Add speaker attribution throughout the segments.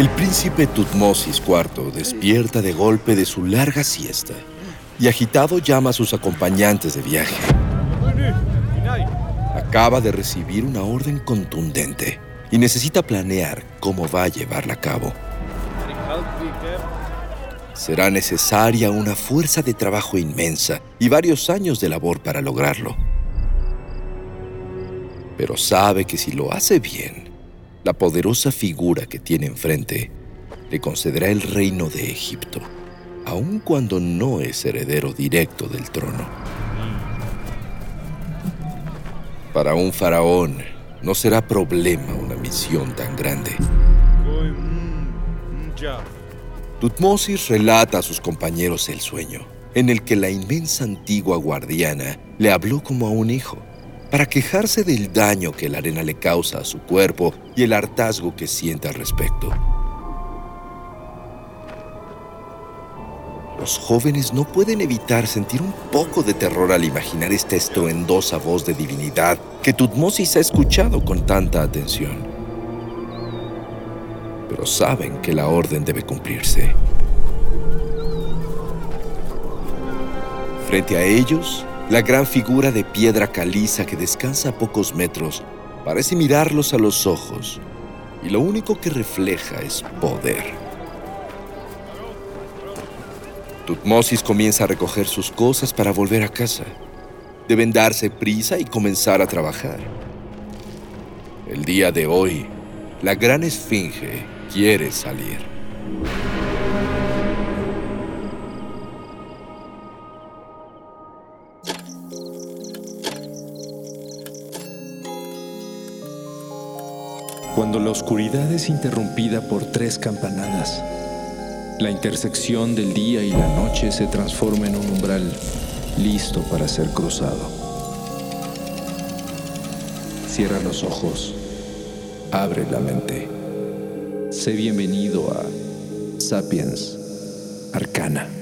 Speaker 1: El príncipe Tutmosis IV despierta de golpe de su larga siesta y agitado llama a sus acompañantes de viaje. Acaba de recibir una orden contundente y necesita planear cómo va a llevarla a cabo. Será necesaria una fuerza de trabajo inmensa y varios años de labor para lograrlo. Pero sabe que si lo hace bien, la poderosa figura que tiene enfrente le concederá el reino de Egipto, aun cuando no es heredero directo del trono. Para un faraón no será problema una misión tan grande. Tutmosis relata a sus compañeros el sueño, en el que la inmensa antigua guardiana le habló como a un hijo, para quejarse del daño que la arena le causa a su cuerpo y el hartazgo que siente al respecto. Los jóvenes no pueden evitar sentir un poco de terror al imaginar esta estruendosa voz de divinidad que Tutmosis ha escuchado con tanta atención pero saben que la orden debe cumplirse. Frente a ellos, la gran figura de piedra caliza que descansa a pocos metros parece mirarlos a los ojos y lo único que refleja es poder. Tutmosis comienza a recoger sus cosas para volver a casa. Deben darse prisa y comenzar a trabajar. El día de hoy, la gran esfinge quiere salir.
Speaker 2: Cuando la oscuridad es interrumpida por tres campanadas, la intersección del día y la noche se transforma en un umbral listo para ser cruzado. Cierra los ojos, abre la mente. Sé bienvenido a Sapiens Arcana.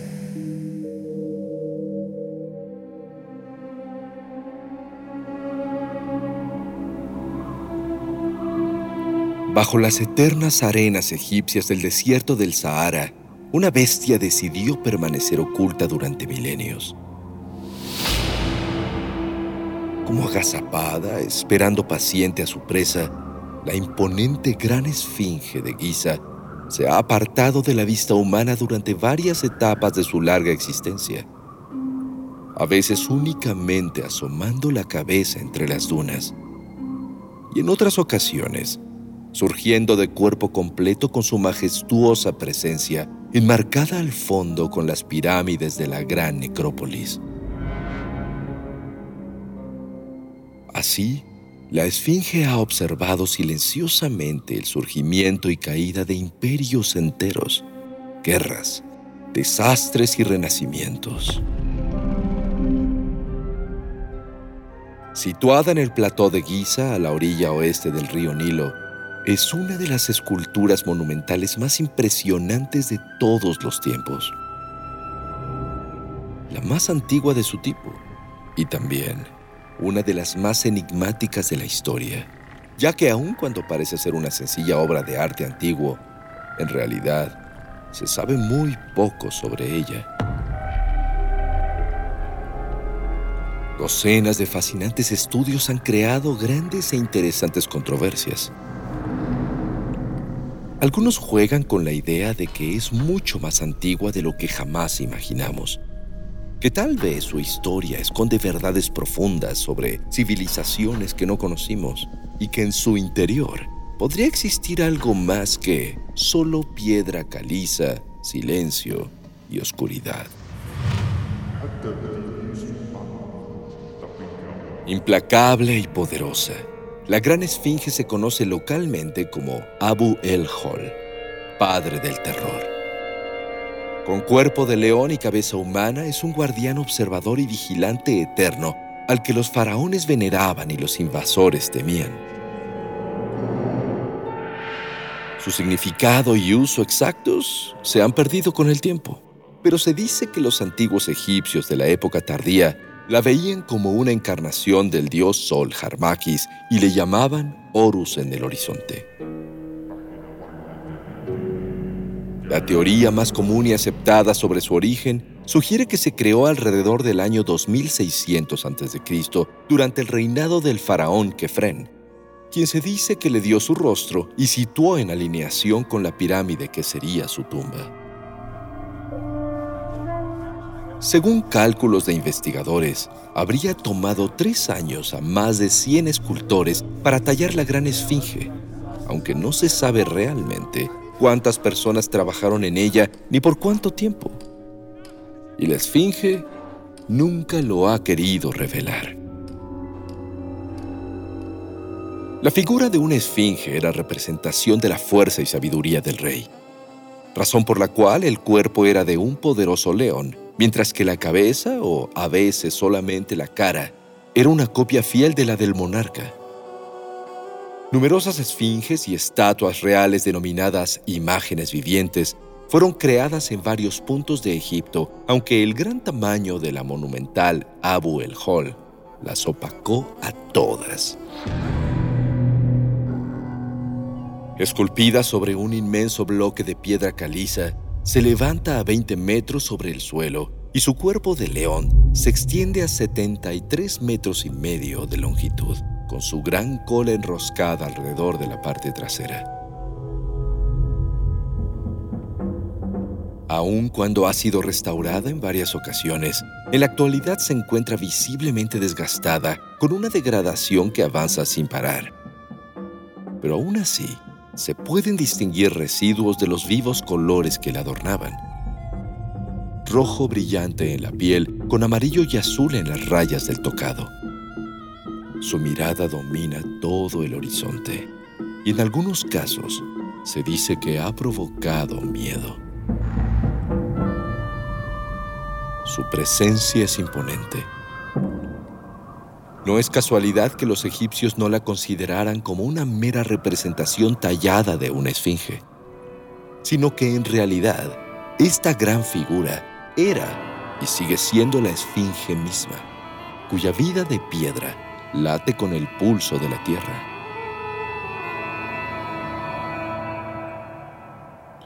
Speaker 1: Bajo las eternas arenas egipcias del desierto del Sahara, una bestia decidió permanecer oculta durante milenios. Como agazapada, esperando paciente a su presa, la imponente gran esfinge de Giza se ha apartado de la vista humana durante varias etapas de su larga existencia, a veces únicamente asomando la cabeza entre las dunas, y en otras ocasiones surgiendo de cuerpo completo con su majestuosa presencia, enmarcada al fondo con las pirámides de la gran necrópolis. Así, la Esfinge ha observado silenciosamente el surgimiento y caída de imperios enteros, guerras, desastres y renacimientos. Situada en el plató de Giza, a la orilla oeste del río Nilo, es una de las esculturas monumentales más impresionantes de todos los tiempos. La más antigua de su tipo y también una de las más enigmáticas de la historia, ya que aun cuando parece ser una sencilla obra de arte antiguo, en realidad se sabe muy poco sobre ella. Docenas de fascinantes estudios han creado grandes e interesantes controversias. Algunos juegan con la idea de que es mucho más antigua de lo que jamás imaginamos que tal vez su historia esconde verdades profundas sobre civilizaciones que no conocimos y que en su interior podría existir algo más que solo piedra caliza, silencio y oscuridad. Implacable y poderosa, la gran esfinge se conoce localmente como Abu el-Hol, padre del terror. Con cuerpo de león y cabeza humana, es un guardián observador y vigilante eterno al que los faraones veneraban y los invasores temían. Su significado y uso exactos se han perdido con el tiempo, pero se dice que los antiguos egipcios de la época tardía La veían como una encarnación del dios Sol Harmakis y le llamaban Horus en el horizonte. La teoría más común y aceptada sobre su origen sugiere que se creó alrededor del año 2600 a.C., durante el reinado del faraón Kefren, quien se dice que le dio su rostro y situó en alineación con la pirámide que sería su tumba. Según cálculos de investigadores, habría tomado tres años a más de 100 escultores para tallar la gran esfinge, aunque no se sabe realmente cuántas personas trabajaron en ella ni por cuánto tiempo. Y la esfinge nunca lo ha querido revelar. La figura de una esfinge era representación de la fuerza y sabiduría del rey, razón por la cual el cuerpo era de un poderoso león, mientras que la cabeza, o a veces solamente la cara, era una copia fiel de la del monarca. Numerosas esfinges y estatuas reales denominadas imágenes vivientes fueron creadas en varios puntos de Egipto, aunque el gran tamaño de la monumental Abu el Hol las opacó a todas. Esculpida sobre un inmenso bloque de piedra caliza, se levanta a 20 metros sobre el suelo y su cuerpo de león se extiende a 73 metros y medio de longitud, con su gran cola enroscada alrededor de la parte trasera. Aun cuando ha sido restaurada en varias ocasiones, en la actualidad se encuentra visiblemente desgastada con una degradación que avanza sin parar. Pero aún así, se pueden distinguir residuos de los vivos colores que la adornaban. Rojo brillante en la piel con amarillo y azul en las rayas del tocado. Su mirada domina todo el horizonte y en algunos casos se dice que ha provocado miedo. Su presencia es imponente no es casualidad que los egipcios no la consideraran como una mera representación tallada de una esfinge, sino que en realidad esta gran figura era y sigue siendo la esfinge misma, cuya vida de piedra late con el pulso de la tierra.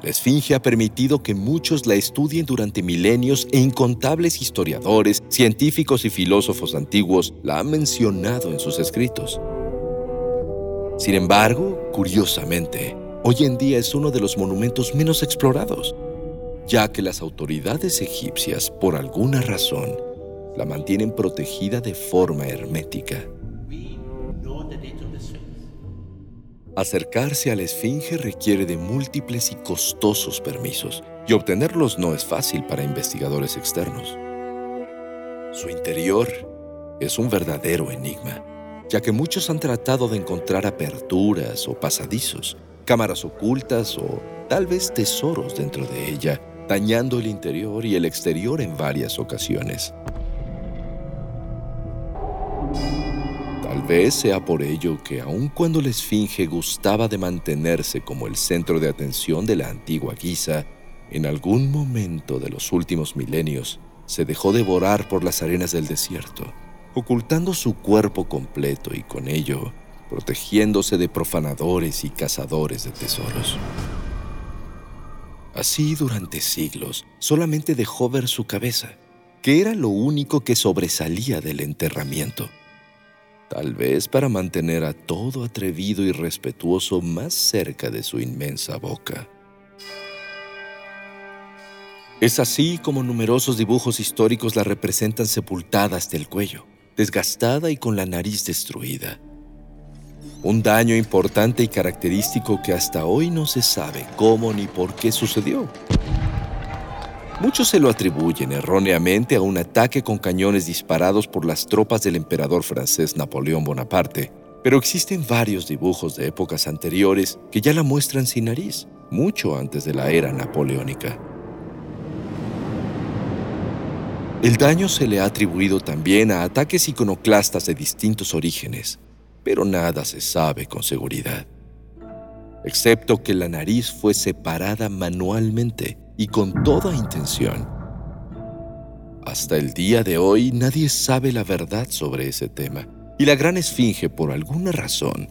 Speaker 1: La Esfinge ha permitido que muchos la estudien durante milenios e incontables historiadores, científicos y filósofos antiguos la han mencionado en sus escritos. Sin embargo, curiosamente, hoy en día es uno de los monumentos menos explorados, ya que las autoridades egipcias, por alguna razón, la mantienen protegida de forma hermética. Acercarse a la Esfinge requiere de múltiples y costosos permisos, y obtenerlos no es fácil para investigadores externos. Su interior es un verdadero enigma, ya que muchos han tratado de encontrar aperturas o pasadizos, cámaras ocultas o tal vez tesoros dentro de ella, dañando el interior y el exterior en varias ocasiones. Tal vez sea por ello que aun cuando la Esfinge gustaba de mantenerse como el centro de atención de la antigua Giza, en algún momento de los últimos milenios se dejó devorar por las arenas del desierto, ocultando su cuerpo completo y con ello protegiéndose de profanadores y cazadores de tesoros. Así durante siglos solamente dejó ver su cabeza, que era lo único que sobresalía del enterramiento tal vez para mantener a todo atrevido y respetuoso más cerca de su inmensa boca. Es así como numerosos dibujos históricos la representan sepultada hasta el cuello, desgastada y con la nariz destruida. Un daño importante y característico que hasta hoy no se sabe cómo ni por qué sucedió. Muchos se lo atribuyen erróneamente a un ataque con cañones disparados por las tropas del emperador francés Napoleón Bonaparte, pero existen varios dibujos de épocas anteriores que ya la muestran sin nariz, mucho antes de la era napoleónica. El daño se le ha atribuido también a ataques iconoclastas de distintos orígenes, pero nada se sabe con seguridad, excepto que la nariz fue separada manualmente y con toda intención. Hasta el día de hoy nadie sabe la verdad sobre ese tema, y la gran esfinge, por alguna razón,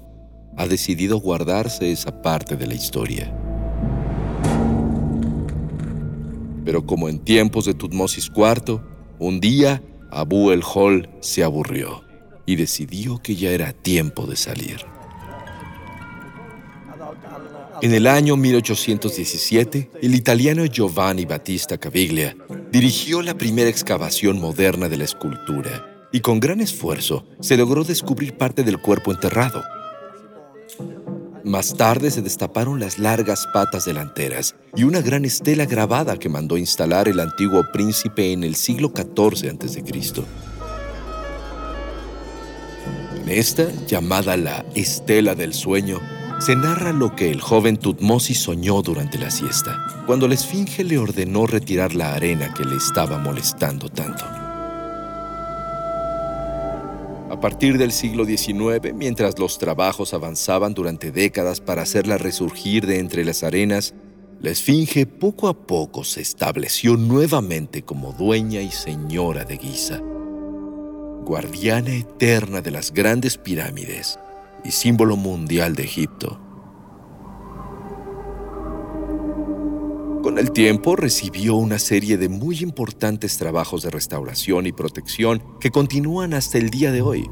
Speaker 1: ha decidido guardarse esa parte de la historia. Pero como en tiempos de Tutmosis IV, un día Abu el Hol se aburrió y decidió que ya era tiempo de salir. En el año 1817, el italiano Giovanni Battista Caviglia dirigió la primera excavación moderna de la escultura y con gran esfuerzo se logró descubrir parte del cuerpo enterrado. Más tarde se destaparon las largas patas delanteras y una gran estela grabada que mandó instalar el antiguo príncipe en el siglo XIV a.C. En esta, llamada la Estela del Sueño, se narra lo que el joven Tutmosis soñó durante la siesta, cuando la esfinge le ordenó retirar la arena que le estaba molestando tanto. A partir del siglo XIX, mientras los trabajos avanzaban durante décadas para hacerla resurgir de entre las arenas, la esfinge poco a poco se estableció nuevamente como dueña y señora de Giza, guardiana eterna de las grandes pirámides y símbolo mundial de Egipto. Con el tiempo recibió una serie de muy importantes trabajos de restauración y protección que continúan hasta el día de hoy.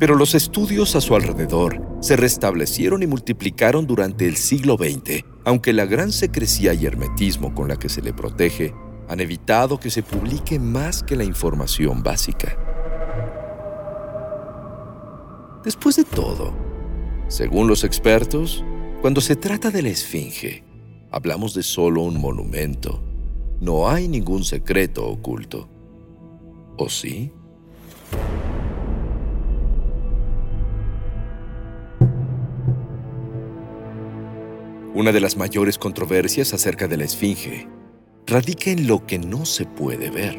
Speaker 1: Pero los estudios a su alrededor se restablecieron y multiplicaron durante el siglo XX, aunque la gran secrecía y hermetismo con la que se le protege han evitado que se publique más que la información básica. Después de todo, según los expertos, cuando se trata de la Esfinge, hablamos de solo un monumento. No hay ningún secreto oculto. ¿O sí? Una de las mayores controversias acerca de la Esfinge radica en lo que no se puede ver,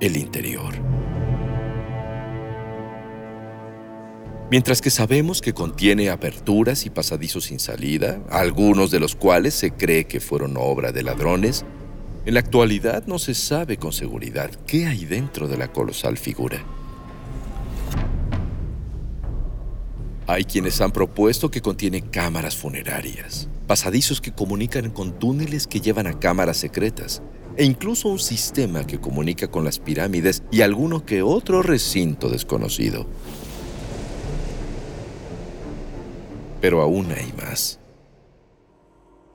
Speaker 1: el interior. Mientras que sabemos que contiene aperturas y pasadizos sin salida, algunos de los cuales se cree que fueron obra de ladrones, en la actualidad no se sabe con seguridad qué hay dentro de la colosal figura. Hay quienes han propuesto que contiene cámaras funerarias, pasadizos que comunican con túneles que llevan a cámaras secretas, e incluso un sistema que comunica con las pirámides y alguno que otro recinto desconocido. Pero aún hay más.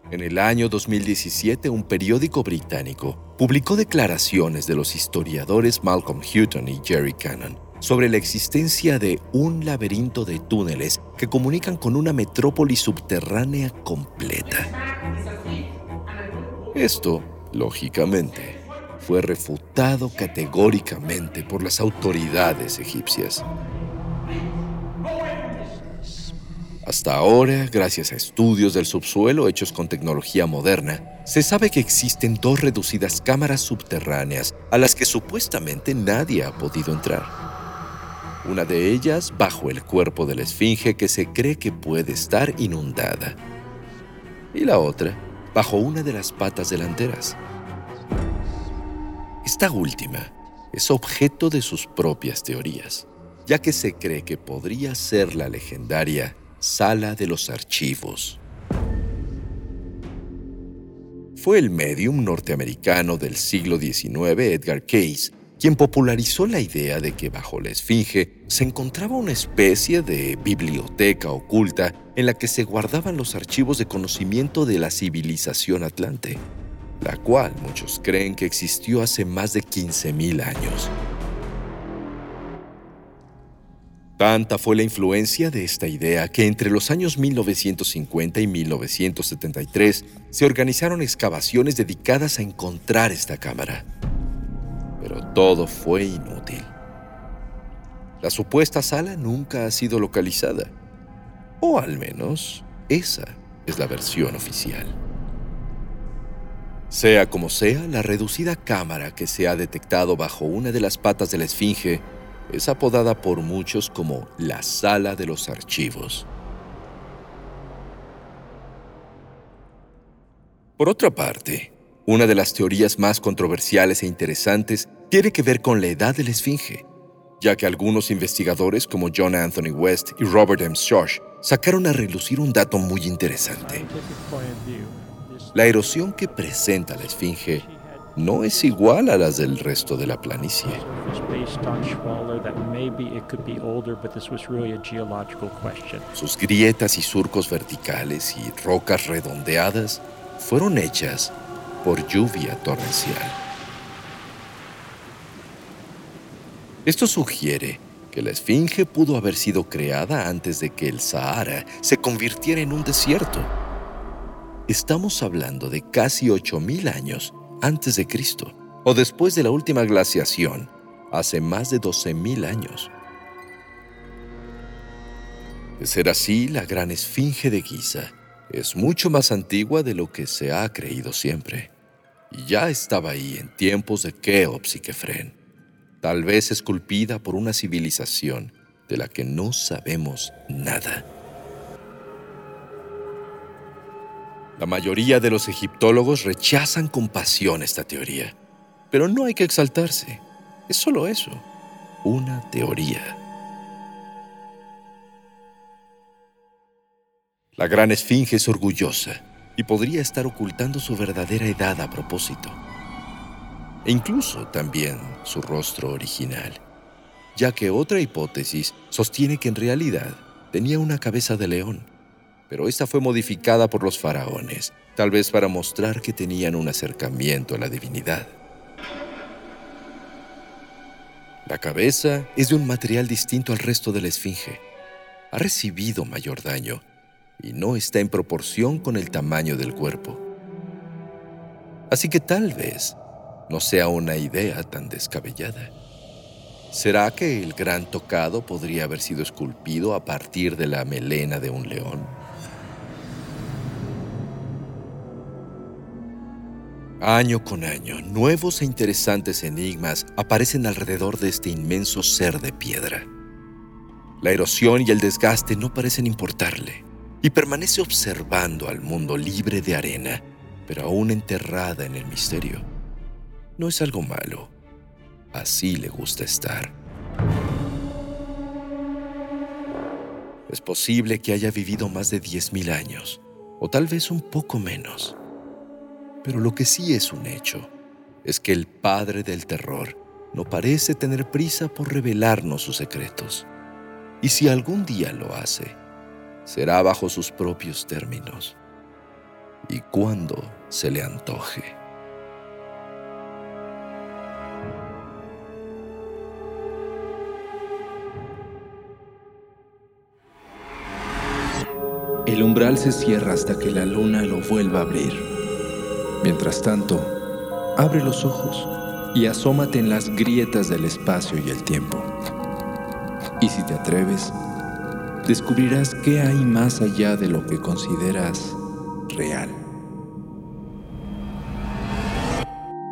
Speaker 1: En el año 2017, un periódico británico publicó declaraciones de los historiadores Malcolm Houghton y Jerry Cannon sobre la existencia de un laberinto de túneles que comunican con una metrópoli subterránea completa. Esto, lógicamente, fue refutado categóricamente por las autoridades egipcias. Hasta ahora, gracias a estudios del subsuelo hechos con tecnología moderna, se sabe que existen dos reducidas cámaras subterráneas a las que supuestamente nadie ha podido entrar. Una de ellas bajo el cuerpo de la esfinge que se cree que puede estar inundada. Y la otra bajo una de las patas delanteras. Esta última es objeto de sus propias teorías, ya que se cree que podría ser la legendaria Sala de los Archivos. Fue el medium norteamericano del siglo XIX, Edgar Case, quien popularizó la idea de que bajo la esfinge se encontraba una especie de biblioteca oculta en la que se guardaban los archivos de conocimiento de la civilización atlante, la cual muchos creen que existió hace más de 15.000 años. Tanta fue la influencia de esta idea que entre los años 1950 y 1973 se organizaron excavaciones dedicadas a encontrar esta cámara. Pero todo fue inútil. La supuesta sala nunca ha sido localizada. O al menos, esa es la versión oficial. Sea como sea, la reducida cámara que se ha detectado bajo una de las patas de la esfinge es apodada por muchos como la sala de los archivos. Por otra parte, Una de las teorías más controversiales e interesantes tiene que ver con la edad de la Esfinge, ya que algunos investigadores como John Anthony West y Robert M. Schoch sacaron a relucir un dato muy interesante. La erosión que presenta la Esfinge no es igual a las del resto de la planicie. Sus grietas y surcos verticales y rocas redondeadas fueron hechas por lluvia torrencial. Esto sugiere que la Esfinge pudo haber sido creada antes de que el Sahara se convirtiera en un desierto. Estamos hablando de casi 8.000 años antes de Cristo, o después de la última glaciación, hace más de 12.000 años. De ser así, la gran esfinge de Giza es mucho más antigua de lo que se ha creído siempre. Y ya estaba ahí en tiempos de Keops y Kefren, tal vez esculpida por una civilización de la que no sabemos nada. La mayoría de los egiptólogos rechazan con pasión esta teoría, pero no hay que exaltarse. Es solo eso, una teoría. La gran esfinge es orgullosa y podría estar ocultando su verdadera edad a propósito. E incluso también su rostro original, ya que otra hipótesis sostiene que en realidad tenía una cabeza de león pero esta fue modificada por los faraones, tal vez para mostrar que tenían un acercamiento a la divinidad. La cabeza es de un material distinto al resto de la esfinge. Ha recibido mayor daño y no está en proporción con el tamaño del cuerpo. Así que tal vez no sea una idea tan descabellada. ¿Será que el gran tocado podría haber sido esculpido a partir de la melena de un león? Año con año, nuevos e interesantes enigmas aparecen alrededor de este inmenso ser de piedra. La erosión y el desgaste no parecen importarle, y permanece observando al mundo libre de arena, pero aún enterrada en el misterio. No es algo malo, así le gusta estar. Es posible que haya vivido más de 10.000 años, o tal vez un poco menos. Pero lo que sí es un hecho es que el padre del terror no parece tener prisa por revelarnos sus secretos. Y si algún día lo hace, será bajo sus propios términos y cuando se le antoje.
Speaker 2: El umbral se cierra hasta que la luna lo vuelva a abrir. Mientras tanto, abre los ojos y asómate en las grietas del espacio y el tiempo. Y si te atreves, descubrirás qué hay más allá de lo que consideras real.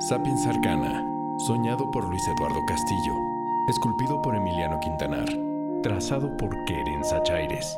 Speaker 3: Sapiens Arcana, soñado por Luis Eduardo Castillo, esculpido por Emiliano Quintanar, trazado por Keren Sachaires.